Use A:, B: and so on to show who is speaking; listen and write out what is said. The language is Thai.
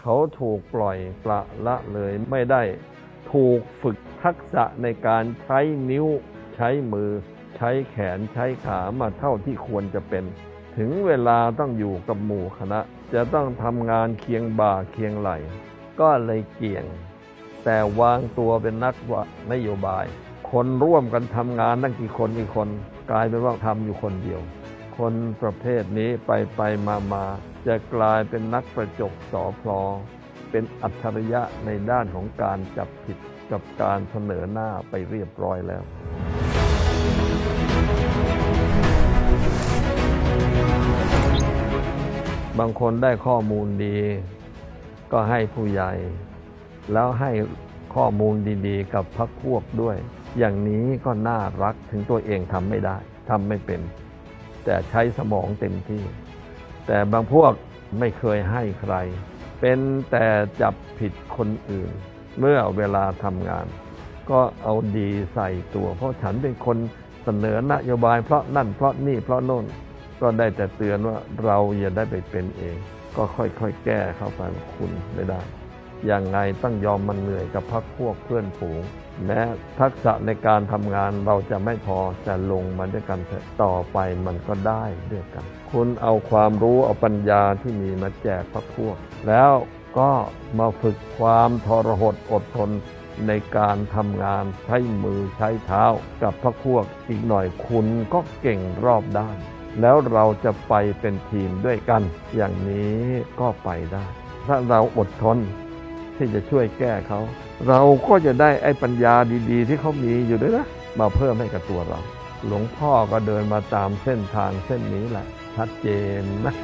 A: เขาถูกปล่อยปละละเลยไม่ได้ ถูกฝึกทักษะในการใช้นิ้ว ใช้มือ ใช้แขนใช้ขามาเท่าที่ควรจะเป็น ถึงเวลาต้องอยู่กับหมู่คณะ จะต้องทำงานเคียงบ่าเคียงไหล ก็เลยเกี่ยง แต่วางตัวเป็นนักวะนโยบาย คนร่วมกันทำงานตั้งกี่คนกี่คน กลายเป็นว่าทำอยู่คนเดียว คนประเภทนี้ไปไปมามา จะกลายเป็นนักประจบสอพลอเป็นอัจฉริยะในด้านของการจับผิดกับการเสนอหน้าไปเรียบร้อยแล้วบางคนได้ข้อมูลดี ก็ให้ผู้ใหญ่ แล้วให้ข้อมูลดีๆ กับพักพวกด้วย อย่างนี้ก็น่ารักถึงตัวเองทำไม่ได้ทำไม่เป็น แต่ใช้สมองเต็มที่ แต่บางพวกไม่เคยให้ใคร เป็นแต่จับผิดคนอื่น เมื่อเวลาทำงาน ก็เอาดีใส่ตัว เพราะฉันเป็นคนเสนอนโยบายเพราะนั่นเพราะนี่เพราะโน่นก็ได้แต่เตือนว่าเราอย่าได้ไปเป็นเอง ก็ค่อยๆแก้เข้าไปคุณไม่ได้ ย่างไงต้องยอมมันเหนื่อยกับพักพวกเพื่อนฝูงแม้ทักษะในการทำงานเราจะไม่พอจะลงมาด้วยกันต่อไปมันก็ได้ด้วยกัน คุณเอาความรู้เอาปัญญาที่มีมาแจกพักพวก แล้วก็มาฝึกความทรหดอดทนในการทำงานใช้มือใช้เท้ากับพักพวกอีกหน่อยคุณก็เก่งรอบด้าน แล้วเราจะไปเป็นทีมด้วยกัน อย่างนี้ก็ไปได้ ถ้าเราอดทน ที่จะช่วยแก้เขา เราก็จะได้ไอ้ปัญญาดี ๆ ที่เขามีอยู่ด้วยนะมาเพิ่มให้กับตัวเรา หลวงพ่อก็เดินมาตามเส้นทางเส้นนี้แหละ ชัดเจนนะ